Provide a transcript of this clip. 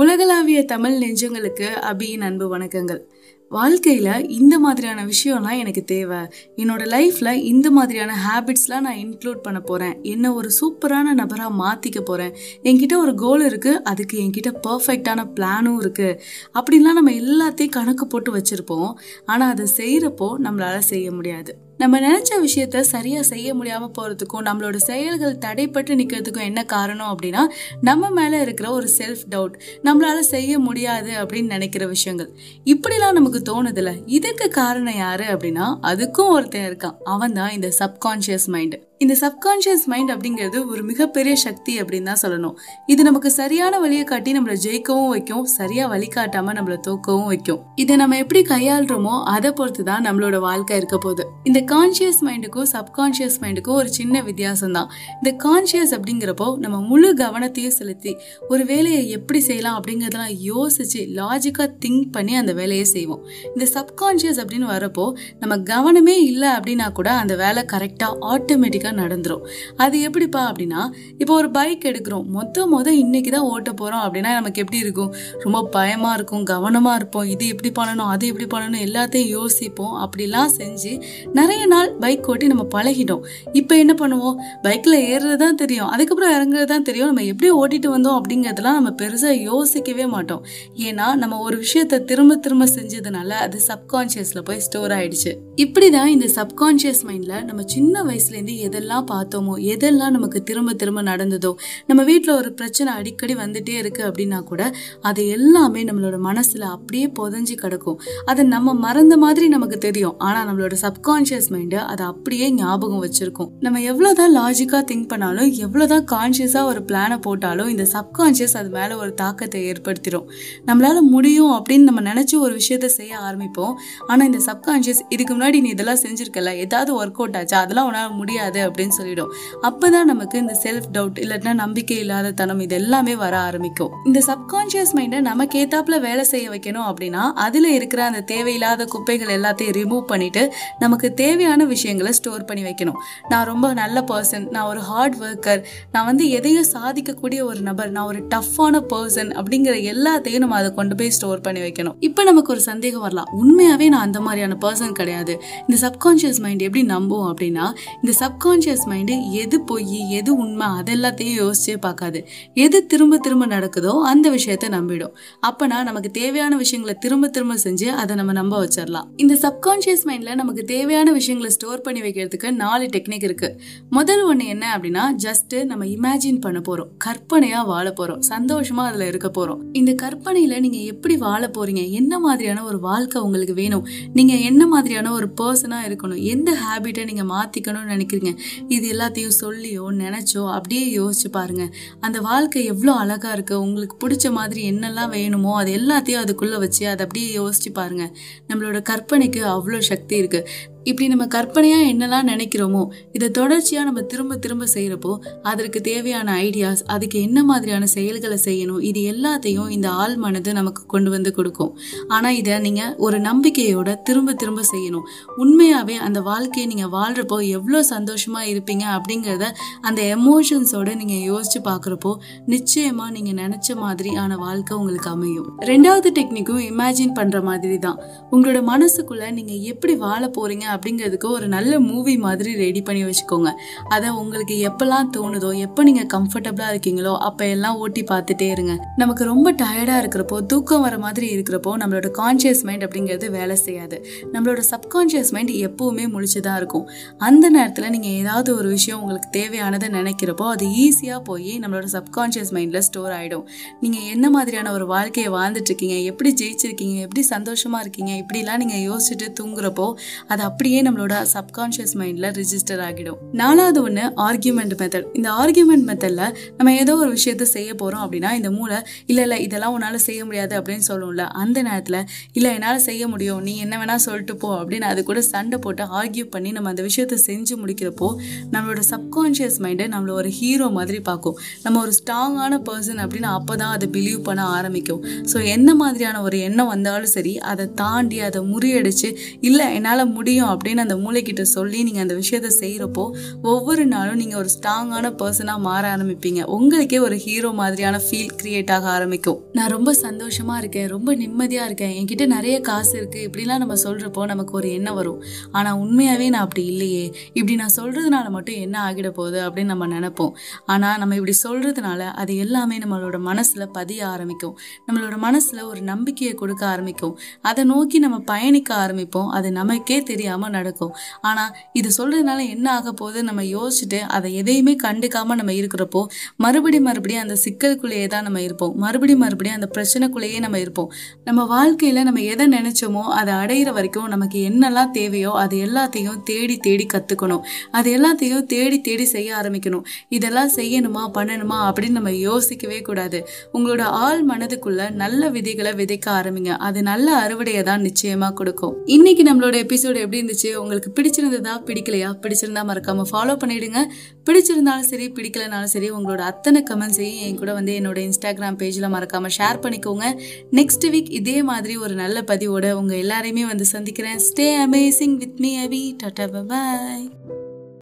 உலகளாவிய தமிழ் நெஞ்சங்களுக்கு அபியின் அன்பு வணக்கங்கள். வாழ்க்கையில் இந்த மாதிரியான விஷயம்லாம் எனக்கு தேவை. என்னோட லைஃப்பில் இந்த மாதிரியான ஹேபிட்ஸ்லாம் நான் இன்க்ளூட் பண்ண போகிறேன் என்ன ஒரு சூப்பரான நபராக மாற்றிக்க போகிறேன் என்கிட்ட ஒரு கோல் இருக்குது அதுக்கு என்கிட்ட பர்ஃபெக்டான பிளானும் இருக்குது அப்படின்லாம் நம்ம எல்லாத்தையும் கணக்கு போட்டு வச்சுருப்போம். ஆனால் அதை செய்கிறப்போ நம்மளால் செய்ய முடியாது. நம்ம நினைச்ச விஷயத்த சரியா செய்ய முடியாம போறதுக்கும் நம்மளோட செயல்கள் தடைப்பட்டு நிக்கிறதுக்கும் என்ன காரணம் அப்படின்னா நம்ம மேல இருக்கிற ஒரு செல்ஃப் டவுட் நம்மளால செய்ய முடியாது அப்படின்னு நினைக்கிற விஷயங்கள். இப்படிலாம் நமக்கு தோணுதுல இதுக்கு காரணம் யாரு அப்படின்னா அதுக்கும் ஒருத்தன் இருக்கான். அவன் தான் இந்த சப்கான்ஷியஸ் மைண்ட் இந்த சப்கான்ஷியஸ் மைண்ட் அப்படிங்கிறது ஒரு மிகப்பெரிய சக்தி அப்படின்னு தான் சொல்லணும். இது நமக்கு சரியான வழியை காட்டி நம்மளை ஜெயிக்கவும் வைக்கும் சரியா வழி காட்டாம நம்மளை தோக்கவும் வைக்கும். இதை நம்ம எப்படி கையாளுறோமோ அதை பொறுத்து தான் நம்மளோட வாழ்க்கை இருக்க போகுது. இந்த கான்ஷியஸ் மைண்டுக்கும் சப்கான்ஷியஸ் மைண்டுக்கும் ஒரு சின்ன வித்தியாசம் தான். இந்த கான்ஷியஸ் அப்படிங்கிறப்போ நம்ம முழு கவனத்தையும் செலுத்தி ஒரு வேலையை எப்படி செய்யலாம் அப்படிங்கிறதெல்லாம் யோசிச்சு லாஜிக்கா திங்க் பண்ணி அந்த வேலையை செய்வோம். இந்த சப்கான்ஷியஸ் அப்படின்னு வரப்போ நம்ம கவனமே இல்லை அப்படின்னா கூட அந்த வேலை கரெக்டா ஆட்டோமேட்டிக்கா நடந்துடும் அது எப்படிப்பா அப்படின்னா இப்போ ஒரு பைக் எடுக்கிறோம். மொத்த மொதல் இன்னைக்கு தான் ஓட்ட போகிறோம் அப்படின்னா நமக்கு எப்படி இருக்கும்? ரொம்ப பயமாக இருக்கும் கவனமாக இருப்போம். இது எப்படி பண்ணணும் அது எப்படி பண்ணணும் எல்லாத்தையும் யோசிப்போம். அப்படிலாம் செஞ்சு நிறைய நாள் பைக் ஓட்டி நம்ம பழகிட்டோம். இப்போ என்ன பண்ணுவோம்? பைக்கில் ஏறுறது தான் தெரியும். அதுக்கப்புறம் இறங்குறது தான் தெரியும். நம்ம எப்படி ஓட்டிட்டு வந்தோம் அப்படிங்கிறதுலாம் நம்ம பெருசாக யோசிக்கவே மாட்டோம். ஏன்னா நம்ம ஒரு விஷயத்த திரும்ப திரும்ப செஞ்சதுனால அது சப்கான்ஷியஸில் போய் ஸ்டோர் ஆயிடுச்சு. இப்படிதான் இந்த சப்கான்ஷியஸ் மைண்டில் நம்ம சின்ன வயசுலேருந்து எதை எதெல்லாம் பார்த்தோமோ எதெல்லாம் நமக்கு திரும்ப திரும்ப நடந்ததோ நம்ம வீட்டில் ஒரு பிரச்சனை அடிக்கடி வந்துட்டே இருக்குது அப்படின்னா கூட அது எல்லாமே நம்மளோட மனசில் அப்படியே புதஞ்சு கிடக்கும். அதை நம்ம மறந்த மாதிரி நமக்கு தெரியும். ஆனால் நம்மளோட சப்கான்ஷியஸ் மைண்டு அதை அப்படியே ஞாபகம் வச்சுருக்கும். நம்ம எவ்வளோதான் லாஜிக்காக திங்க் பண்ணாலும் எவ்வளோதான் கான்ஷியஸாக ஒரு பிளானை போட்டாலும் இந்த சப்கான்ஷியஸ் அது மேலே ஒரு தாக்கத்தை ஏற்படுத்திடும் நம்மளால முடியும் அப்படின்னு நம்ம நினச்சி ஒரு விஷயத்த செய்ய ஆரம்பிப்போம். ஆனால் இந்த சப்கான்ஷியஸ் இதுக்கு முன்னாடி நீ இதெல்லாம் செஞ்சுருக்கல ஏதாவது ஒர்க் அவுட் ஆச்சா? அதெல்லாம் உன்னால் முடியாது அப்படின்னு சொல்லிடும். அப்பதான் நமக்கு இந்த செல்ஃப் டவுட் இல்லைன்னா நம்பிக்கை இல்லாத தனம் இது எல்லாமே வர ஆரம்பிக்கும். இந்த சப்கான்ஷியஸ் மைண்டை நமக்கு ஏத்தாப்புல வேலை செய்ய வைக்கணும் அப்படின்னா அதுல இருக்கிற அந்த தேவையில்லாத குப்பைகள் எல்லாத்தையும் ரிமூவ் பண்ணிட்டு நமக்கு தேவையான விஷயங்களை ஸ்டோர் பண்ணி வைக்கணும். நான் ரொம்ப நல்ல பர்சன் நான் ஒரு ஹார்ட் ஒர்க்கர் நான் வந்து எதையும் சாதிக்கக்கூடிய ஒரு நபர் நான் ஒரு டஃப்பான பர்சன் அப்படிங்கிற எல்லாத்தையும் நம்ம அதை கொண்டு போய் ஸ்டோர் பண்ணி வைக்கணும். இப்போ நமக்கு ஒரு சந்தேகம் வரலாம். உண்மையாகவே நான் அந்த மாதிரியான பர்சன் கிடையாது. இந்த சப்கான்ஷியஸ் மைண்ட் எப்படி நம்புவோம் அப்படின்னா இந்த சப்கான்ஷியஸ் மைண்டு எது பொய் எது உண்மை அதெல்லாத்தையும் யோசிச்சே பார்க்காது. எது திரும்ப திரும்ப நடக்குதோ அந்த விஷயத்த நம்பிடும். அப்பனா நமக்கு தேவையான விஷயங்களை திரும்ப திரும்ப செஞ்சு அதை நம்ம நம்ப வச்சிடலாம் இந்த சப்கான்ஷியஸ் மைண்ட்ல நமக்கு தேவையான விஷயங்களை ஸ்டோர் பண்ணி வைக்கிறதுக்கு நாலு டெக்னிக் இருக்கு. முதல் ஒண்ணு என்ன அப்படின்னா ஜஸ்ட் நம்ம இமேஜின் பண்ண போறோம். கற்பனையா வாழ போறோம். சந்தோஷமா அதுல இருக்க போறோம். இந்த கற்பனையில நீங்க எப்படி வாழ போறீங்க? என்ன மாதிரியான ஒரு வாழ்க்கை உங்களுக்கு வேணும்? நீங்க என்ன மாதிரியான ஒரு பர்சனா இருக்கணும்? எந்த ஹேபிட்டை நீங்க மாத்திக்கணும்னு நினைக்கிறீங்க? இது எல்லாத்தையும் சொல்லியோ நினைச்சோ அப்படியே யோசிச்சு பாருங்க. அந்த வாழ்க்கை எவ்வளோ அழகா இருக்கு. உங்களுக்கு பிடிச்ச மாதிரி என்னெல்லாம் வேணுமோ அது எல்லாத்தையும் அதுக்குள்ள வச்சு அதை அப்படியே யோசிச்சு பாருங்க. நம்மளோட கற்பனைக்கு அவ்வளோ சக்தி இருக்கு. இப்படி நம்ம கற்பனையாக என்னெல்லாம் நினைக்கிறோமோ இதை தொடர்ச்சியாக நம்ம திரும்ப திரும்ப செய்கிறப்போ அதற்கு தேவையான ஐடியாஸ் அதுக்கு என்ன மாதிரியான செயல்களை செய்யணும் இது எல்லாத்தையும் இந்த ஆள் மனது நமக்கு கொண்டு வந்து கொடுக்கும். ஆனால் இதை நீங்கள் ஒரு நம்பிக்கையோட திரும்ப திரும்ப செய்யணும். உண்மையாகவே அந்த வாழ்க்கையை நீங்கள் வாழ்கிறப்போ எவ்வளோ சந்தோஷமாக இருப்பீங்க அப்படிங்கிறத அந்த எமோஷன்ஸோட நீங்கள் யோசித்து பார்க்குறப்போ நிச்சயமாக நீங்கள் நினச்ச மாதிரியான வாழ்க்கை உங்களுக்கு அமையும். ரெண்டாவது டெக்னிக்கும் இமேஜின் பண்ணுற மாதிரி தான் உங்களோட மனசுக்குள்ளே நீங்கள் எப்படி வாழ போகிறீங்க அப்படிங்கிறதுக்கு ஒரு நல்ல மூவி மாதிரி ரெடி பண்ணி வச்சுக்கோங்க. அதை உங்களுக்கு எப்பெல்லாம் தோணுதோ எப்போ நீங்கள் கம்ஃபர்டபுளாக இருக்கீங்களோ அப்போ எல்லாம் ஓட்டி பார்த்துட்டே இருங்க. நமக்கு ரொம்ப டயர்டாக இருக்கிறப்போ தூக்கம் வர மாதிரி இருக்கிறப்போ நம்மளோட கான்ஷியஸ் மைண்ட் அப்படிங்கிறது வேலை செய்யாது. நம்மளோட சப்கான்ஷியஸ் மைண்ட் எப்போவுமே முழிச்சு தான் இருக்கும். அந்த நேரத்தில் நீங்கள் ஏதாவது ஒரு விஷயம் உங்களுக்கு தேவையானதை நினைக்கிறப்போ அது ஈஸியாக போய் நம்மளோட சப்கான்ஷியஸ் மைண்டில் ஸ்டோர் ஆகிடும் நீங்கள் என்ன மாதிரியான ஒரு வாழ்க்கையை வாழ்ந்துட்டு இருக்கீங்க? எப்படி ஜெயிச்சிருக்கீங்க? எப்படி சந்தோஷமாக இருக்கீங்க? இப்படிலாம் நீங்கள் யோசிச்சுட்டு தூங்குறப்போ அது அப்படியே நம்மளோட சப்கான்ஷியஸ் மைண்ட்ல ரிஜிஸ்டர் ஆகிடும். நாலாவது ஒன்று ஆர்கியூமெண்ட் மெத்தட் இந்த ஆர்கியூமெண்ட் மெத்தட்ல நம்ம ஏதோ ஒரு விஷயத்த செய்ய போறோம் அப்படின்னா இந்த மூளை இல்லை இல்லை இதெல்லாம் உன்னால செய்ய முடியாது அப்படின்னு சொல்லுவோம்ல அந்த நேரத்தில் இல்லை என்னால் செய்ய முடியும். நீ என்ன வேணா சொல்லிட்டு போ அப்படின்னு அது கூட சண்டை போட்டு ஆர்கியூ பண்ணி நம்ம அந்த விஷயத்த செஞ்சு முடிக்கிறப்போ நம்மளோட சப்கான்ஷியஸ் மைண்டை நம்மள ஒரு ஹீரோ மாதிரி பார்க்கும். நம்ம ஒரு ஸ்ட்ராங்கான பர்சன் அப்படின்னு அப்பதான் அதை பிலீவ் பண்ண ஆரம்பிக்கும். ஸோ என்ன மாதிரியான ஒரு எண்ணம் வந்தாலும் சரி அதை தாண்டி அதை முறியடிச்சு இல்லை என்னால் முடியும் அப்படின்னு அந்த மூளைக்கிட்ட சொல்லி நீங்கள் அந்த விஷயத்த செய்கிறப்போ ஒவ்வொரு நாளும் நீங்கள் ஒரு ஸ்ட்ராங்கான பர்சனாக மாற ஆரம்பிப்பீங்க. உங்களுக்கே ஒரு ஹீரோ மாதிரியான ஃபீல் கிரியேட் ஆக ஆரம்பிக்கும். நான் ரொம்ப சந்தோஷமாக இருக்கேன். ரொம்ப நிம்மதியாக இருக்கேன். என்கிட்ட நிறைய காசு இருக்குது இப்படிலாம் நம்ம சொல்கிறப்போ நமக்கு ஒரு எண்ணம் வரும். ஆனால் உண்மையாகவே நான் அப்படி இல்லையே. இப்படி நான் சொல்கிறதுனால மட்டும் என்ன ஆகிட போகுது அப்படின்னு நம்ம நினைப்போம். ஆனால் நம்ம இப்படி சொல்கிறதுனால அது எல்லாமே நம்மளோட மனசில் பதிய ஆரம்பிக்கும். நம்மளோட மனசில் ஒரு நம்பிக்கையை கொடுக்க ஆரம்பிக்கும். அதை நோக்கி நம்ம பயணிக்க ஆரம்பிப்போம். அது நமக்கே தெரியாமல் நடக்கும். ஆனால் இது சொல்கிறதுனால என்ன ஆக போகுது நம்ம யோசிச்சுட்டு அதை எதையுமே கண்டுக்காமல் நம்ம இருக்கிறப்போ மறுபடியும் மறுபடியும் அந்த சிக்கலுக்குள்ளேயே தான் நம்ம இருப்போம். மறுபடியும் மறுபடியும் அந்த பிரச்சனைக்குள்ளேயே நம்ம இருப்போம். நம்ம வாழ்க்கையில் நம்ம எதை நினைச்சோமோ அதை அடையிற வரைக்கும் நமக்கு என்னெல்லாம் தேவையோ அது எல்லாத்தையும் தேடி தேடி கற்றுக்கணும் அது எல்லாத்தையும் தேடி தேடி செய்ய ஆரம்பிக்கணும். இதெல்லாம் செய்யணுமா பண்ணணுமா அப்படின்னு நம்ம யோசிக்கவே கூடாது. உங்களோட ஆள் மனதுக்குள்ள நல்ல விதைகளை விதைக்க ஆரம்பிங்க. அது நல்ல அறுவடையை தான் நிச்சயமா கொடுக்கும். இன்னைக்கு நம்மளோட எபிசோடு எப்படி இருந்துச்சு. உங்களுக்கு பிடிச்சிருந்ததா பிடிக்கலையா பிடிச்சிருந்தா மறக்காம ஃபாலோ பண்ணிடுங்க. பிடிச்சிருந்தாலும் சரி பிடிக்கலனாலும் சரி உங்களோட அத்தனை கமெண்ட்ஸையும் என் கூட வந்து என்னோட இன்ஸ்டாகிராம் பேஜில் மறக்காம ஷேர் பண்ணிக்கோங்க. நெக்ஸ்ட் வீக் இதே மாதிரி ஒரு நல்ல பதிவோட உங்க எல்லாரையுமே வந்து சந்திக்கிறேன். Stay amazing with me Avi tata bye